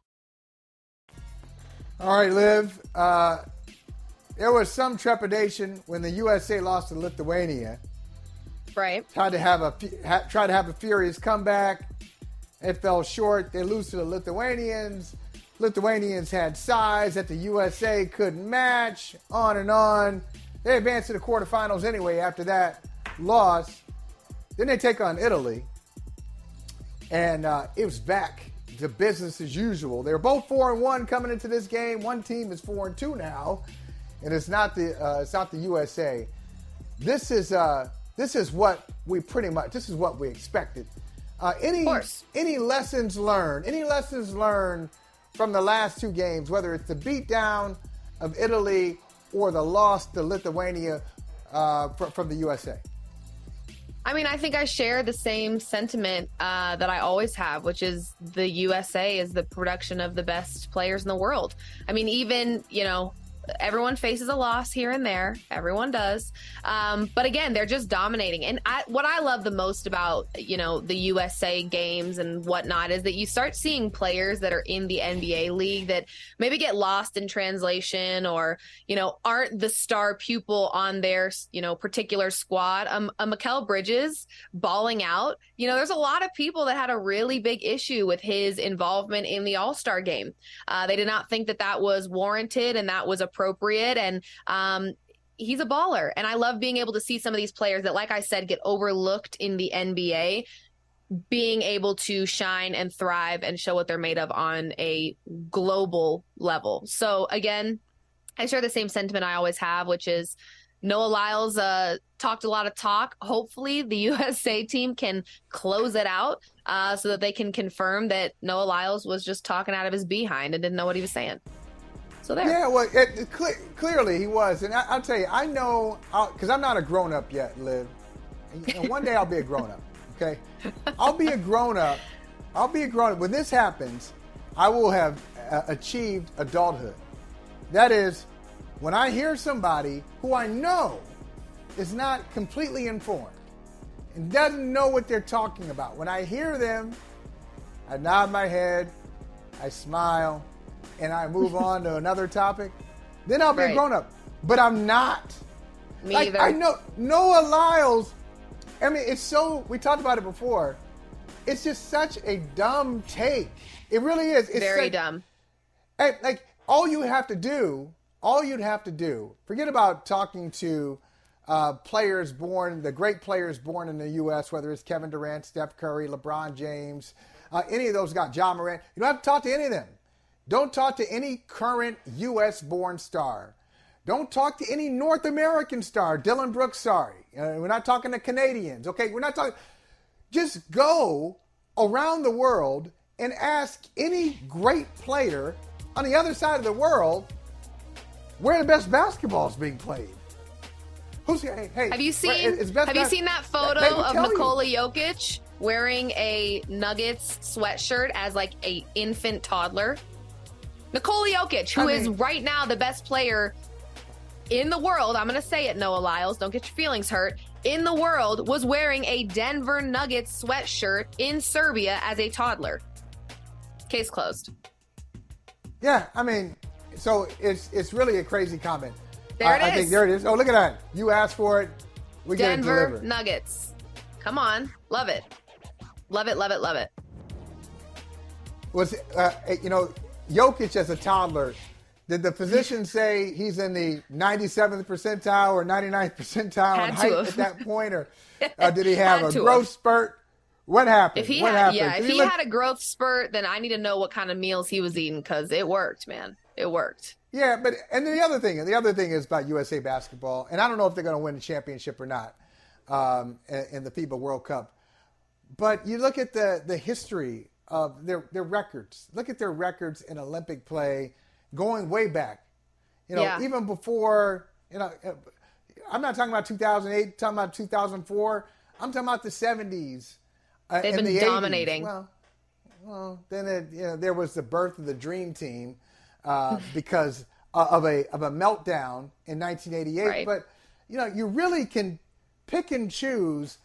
All right, Liv. Uh, there was some trepidation when the USA lost to Lithuania. Right. Tried to have a ha, tried to have a furious comeback. It fell short. They lose to the Lithuanians. Lithuanians had size that the USA couldn't match. On and on. They advanced to the quarterfinals anyway after that loss. Then they take on Italy, and uh, it was back to business as usual. They're both four and one coming into this game. One team is four and two now, and it's not the uh, it's not the USA. This is uh, this is what we pretty much this is what we expected. Uh, any any lessons learned? Any lessons learned from the last two games? Whether it's the beatdown of Italy or the loss to Lithuania uh, from the USA. I mean, I think I share the same sentiment uh, that I always have, which is the USA is the production of the best players in the world. I mean, even, you know, everyone faces a loss here and there. Everyone does. Um, but again, they're just dominating. And I, what I love the most about, you know, the USA games and whatnot is that you start seeing players that are in the NBA league that maybe get lost in translation or, you know, aren't the star pupil on their, you know, particular squad. Um, a Mikal Bridges balling out. You know, there's a lot of people that had a really big issue with his involvement in the All Star game. Uh, they did not think that that was warranted and that was appropriate. And um, he's a baller. And I love being able to see some of these players that, like I said, get overlooked in the NBA being able to shine and thrive and show what they're made of on a global level. So again, I share the same sentiment I always have, which is Noah Lyles uh, talked a lot of talk. Hopefully, the USA team can close it out uh, so that they can confirm that Noah Lyles was just talking out of his behind and didn't know what he was saying. So there. Yeah, well, it, it, clearly he was, and I, will tell you, I know because I'm not a grown up yet, Liv. And one day I'll be a grown up. Okay, I'll be a grown up. I'll be a grown up. When this happens, I will have uh, achieved adulthood. That is, when I hear somebody who I know is not completely informed and doesn't know what they're talking about, when I hear them, I nod my head, I smile, and I move on to another topic, then I'll be right. a grown up. But I'm not. Me like, either. I know Noah Lyles. I mean, it's so. We talked about it before. It's just such a dumb take. It really is. It's very such, dumb. Hey, like all you have to do, all you'd have to do. Forget about talking to uh, players born, the great players born in the U.S., whether it's Kevin Durant, Steph Curry, LeBron James, uh, any of those got Ja Morant. You don't have to talk to any of them. Don't talk to any current U.S. born star. Don't talk to any North American star. Dillon Brooks, sorry. Uh, we're not talking to Canadians, okay? We're not talking. Just go around the world and ask any great player on the other side of the world where the best basketball is being played. Who's hey? hey have you seen? have you seen that photo of Nikola you. Jokic wearing a Nuggets sweatshirt as like a infant toddler? Nikola Jokic, who is right now the best player in the world, I'm going to say it, Noah Lyles, don't get your feelings hurt, in the world was wearing a Denver Nuggets sweatshirt in Serbia as a toddler. Case closed. Yeah, I mean, so it's it's really a crazy comment. There it I, is. I think there it is. Oh, look at that. You asked for it. We Denver get it delivered. Nuggets. Come on. Love it. Love it, love it, love it. Was uh, you know, Jokic as a toddler, did the physician say he's in the 97th percentile or 99th percentile Had in height at that point, or uh, did he have a growth have. spurt? What happened? If he what had, happened? yeah, if he, he look- had a growth spurt, then I need to know what kind of meals he was eating because it worked, man. It worked. Yeah, but and the other thing, the other thing is about USA basketball, and I don't know if they're going to win the championship or not um, in, in the FIBA World Cup. But you look at the the history of their their records. Look at their records in Olympic play, going way back. You know, Yeah. even before you know. uh, I'm not talking about 2008. Talking about 2004. I'm talking about the 70s. Uh, They've been the 80s. dominating. Well, well, then it, you know, there was the birth of the Dream Team uh, because of a of a meltdown in 1988. Right. But you know, you really can pick and choose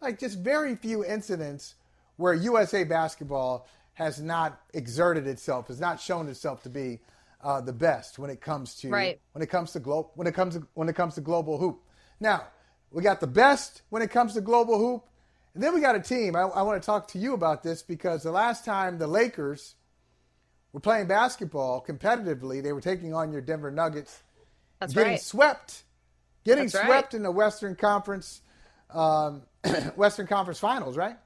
like just very few incidents where USA basketball has not exerted itself, has not shown itself to be uh, the best when it comes to Right. when it comes to glo- when it comes to when it comes to global hoop. Now we got the best when it comes to global hoop, and then we got a team. I, I want to talk to you about this because the last time the Lakers were playing basketball competitively, they were taking on your Denver Nuggets, That's getting right. swept, getting That's right. swept in the Western Conference, um, Western Conference Finals, right?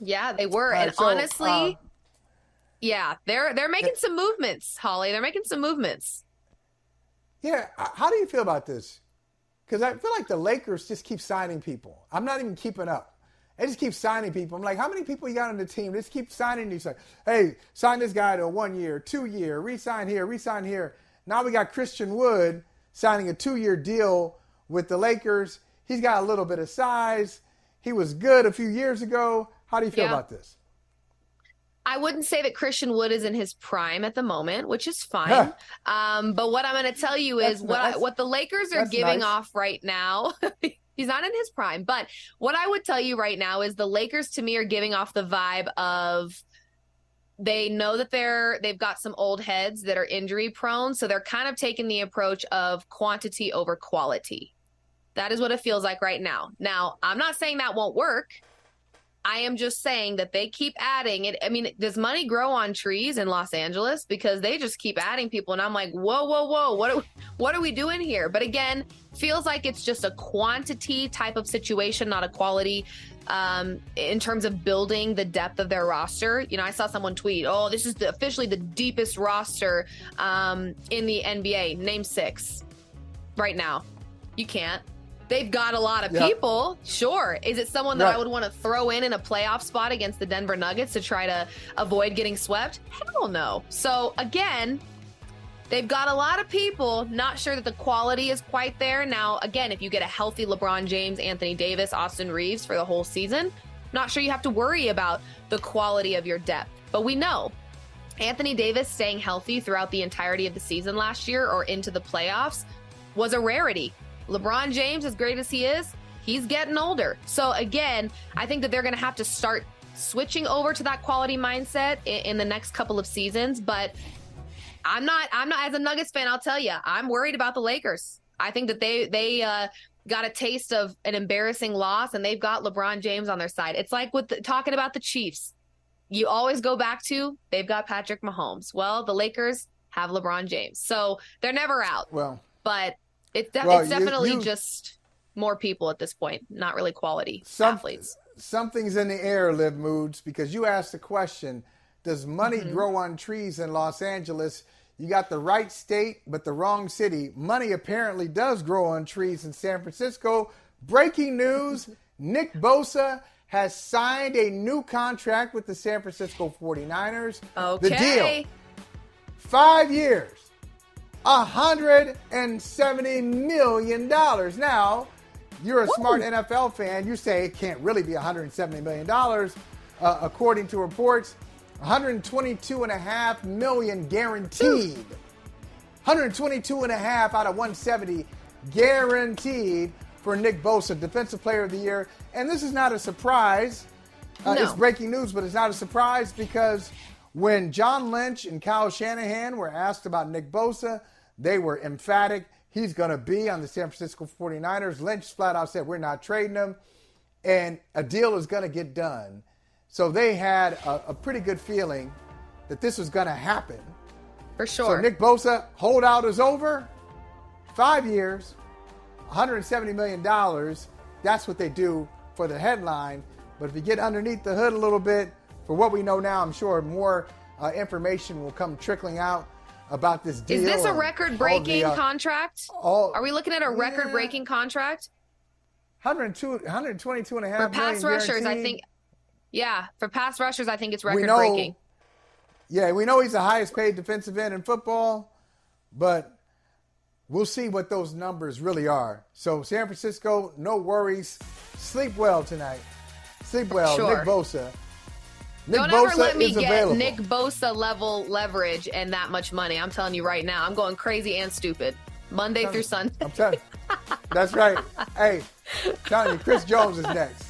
Yeah, they were. All and so, honestly, uh, yeah, they're they're making some movements, Holley. They're making some movements. Yeah, how do you feel about this? Because I feel like the Lakers just keep signing people. I'm not even keeping up. They just keep signing people. I'm like, how many people you got on the team? They just keep signing these. Like, hey, sign this guy to a one year, two year, re-sign here, re-sign here. Now we got Christian Wood signing a two year deal with the Lakers. He's got a little bit of size. He was good a few years ago. How do you feel Yeah. about this? I wouldn't say that Christian Wood is in his prime at the moment, which is fine. um, but what I'm going to tell you is That's what I, what the Lakers are That's giving nice. off right now. he's not in his prime, but what I would tell you right now is the Lakers to me are giving off the vibe of they know that they're they've got some old heads that are injury prone, so they're kind of taking the approach of quantity over quality. That is what it feels like right now. Now, I'm not saying that won't work. I am just saying that they keep adding it. I mean, does money grow on trees in Los Angeles? Because they just keep adding people, and I'm like, whoa, whoa, whoa, what are, what are we doing here? But again, feels like it's just a quantity type of situation, not a quality. Um, in terms of building the depth of their roster, you know, I saw someone tweet, "Oh, this is the, officially the deepest roster um, in the NBA. Name six right now. You can't." They've got a lot of Yeah. people. Sure. Is it someone that Right. I would want to throw in in a playoff spot against the Denver Nuggets to try to avoid getting swept? Hell no. So again, they've got a lot of people. Not sure that the quality is quite there. Now, again, if you get a healthy LeBron James, Anthony Davis, Austin Reaves for the whole season, not sure you have to worry about the quality of your depth. But we know Anthony Davis staying healthy throughout the entirety of the season last year or into the playoffs was a rarity. LeBron James, as great as he is, he's getting older. So again, I think that they're going to have to start switching over to that quality mindset in, in the next couple of seasons. But I'm not. I'm not as a Nuggets fan. I'll tell you, I'm worried about the Lakers. I think that they they uh, got a taste of an embarrassing loss, and they've got LeBron James on their side. It's like with the, talking about the Chiefs. You always go back to they've got Patrick Mahomes. Well, the Lakers have LeBron James, so they're never out. Well, But it's de- Well, it's definitely you- just more people at this point, not really quality Some- athletes. something's in the air, Liv Moods, because you asked the question Does money Mm-hmm. grow on trees in Los Angeles? You got the right state, but the wrong city. Money apparently does grow on trees in San Francisco. Breaking news Nick Bosa has signed a new contract with the San Francisco 49ers. The deal Okay. five years, $170 million. Now, you're a smart NFL fan. You say it can't really be $170 million. Uh, according to reports, 122.5 million guaranteed. 122 and a half out of 170 guaranteed for Nick Bosa, Defensive Player of the Year. And this is not a surprise. Uh, No. It's breaking news, but it's not a surprise because when John Lynch and Kyle Shanahan were asked about Nick Bosa, they were emphatic. He's going to be on the San Francisco 49ers. Lynch flat out said, We're not trading him. And a deal is going to get done. So they had a, a pretty good feeling that this was going to happen. For sure. So. Nick Bosa, holdout is over. Five years, $170 million. That's what they do for the headline. But if you get underneath the hood a little bit, for what we know now, I'm sure more uh, information will come trickling out about this deal. Is this a record breaking uh, contract? all- Are we looking at a record breaking contract? 102, 122 and a For half pass million rushers, I think. Yeah, for pass rushers, I think it's record know- breaking. Yeah, we know he's the highest paid defensive end in football, but we'll see what those numbers really are. So, San Francisco, no worries. Sleep well tonight. Sleep well. Sure. Nick Bosa. Nick Don't Bosa ever let me get available. Nick Bosa level leverage and that much money. I'm telling you right now, I'm going crazy and stupid. Monday through Sunday. I'm telling you. That's right. Hey, telling you, Chris Jones is next.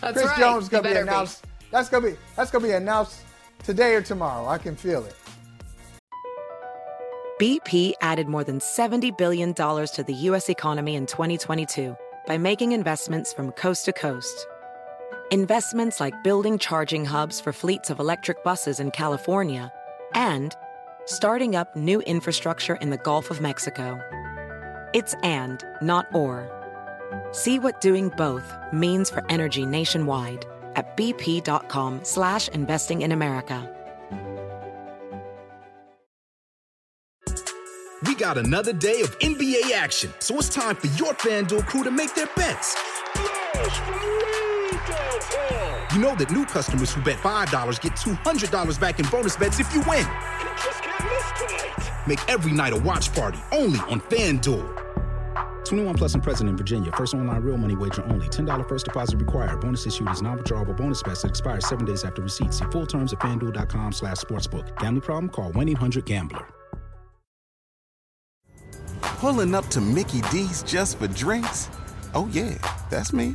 That's Chris right. Jones is gonna be better be. announced. That's gonna be that's gonna be announced today or tomorrow. I can feel it. BP added more than $70 billion to the U.S. economy in 2022 by making investments from coast to coast. Investments like building charging hubs for fleets of electric buses in California and starting up new infrastructure in the Gulf of Mexico. It's and, not or. See what doing both means for energy nationwide at bp.com slash investing in America. We got another day of NBA action, so it's time for your FanDuel crew to make their bets. You know that new customers who bet $5 get $200 back in bonus bets if you win. Make every night a watch party only on FanDuel. 21 plus and present in Virginia. First online real money wager only. $10 first deposit required. Bonus issued is non-withdrawable bonus bets that expires seven days after receipt. See full terms at fanduel.com slash sportsbook. Gambling problem? Call 1-800-GAMBLER. Pulling up to Mickey D's just for drinks? Oh yeah, that's me.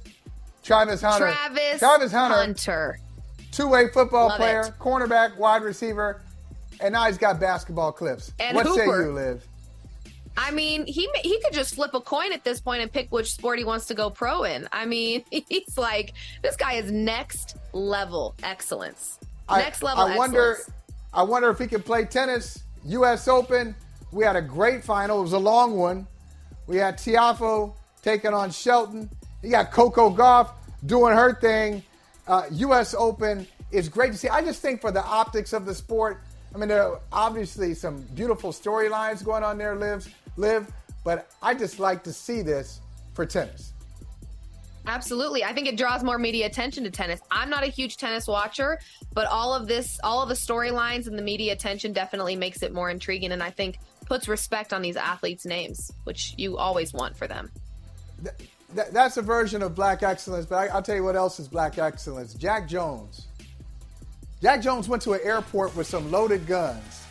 Travis Hunter. Travis, Travis Hunter. Hunter. Two-way football Love player, it. cornerback, wide receiver, and now he's got basketball clips. And what say you, Liv? I mean, he he could just flip a coin at this point and pick which sport he wants to go pro in. I mean, he's like this guy is next level excellence. Next level I wonder. excellence. I wonder if he can play tennis. U.S. Open. We had a great final. It was a long one. We had Tiafoe taking on Shelton. You got Coco Gauff doing her thing. Uh, U.S. Open is great to see. I just think for the optics of the sport. I mean, there are obviously some beautiful storylines going on there. Lives live, but I just like to see this for tennis. Absolutely. I think it draws more media attention to tennis. I'm not a huge tennis watcher, but all of this, all of the storylines and the media attention definitely makes it more intriguing and I think puts respect on these athletes' names, which you always want for them. Th- that's a version of black excellence, but I, I'll tell you what else is black excellence. Jack Jones. Jack Jones went to an airport with some loaded guns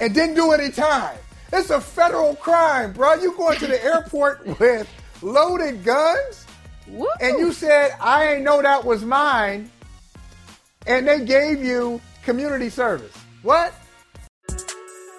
and didn't do any time. It's a federal crime, bro. You going to the airport with loaded guns, and you said I ain't know that was mine, and they gave you community service. What?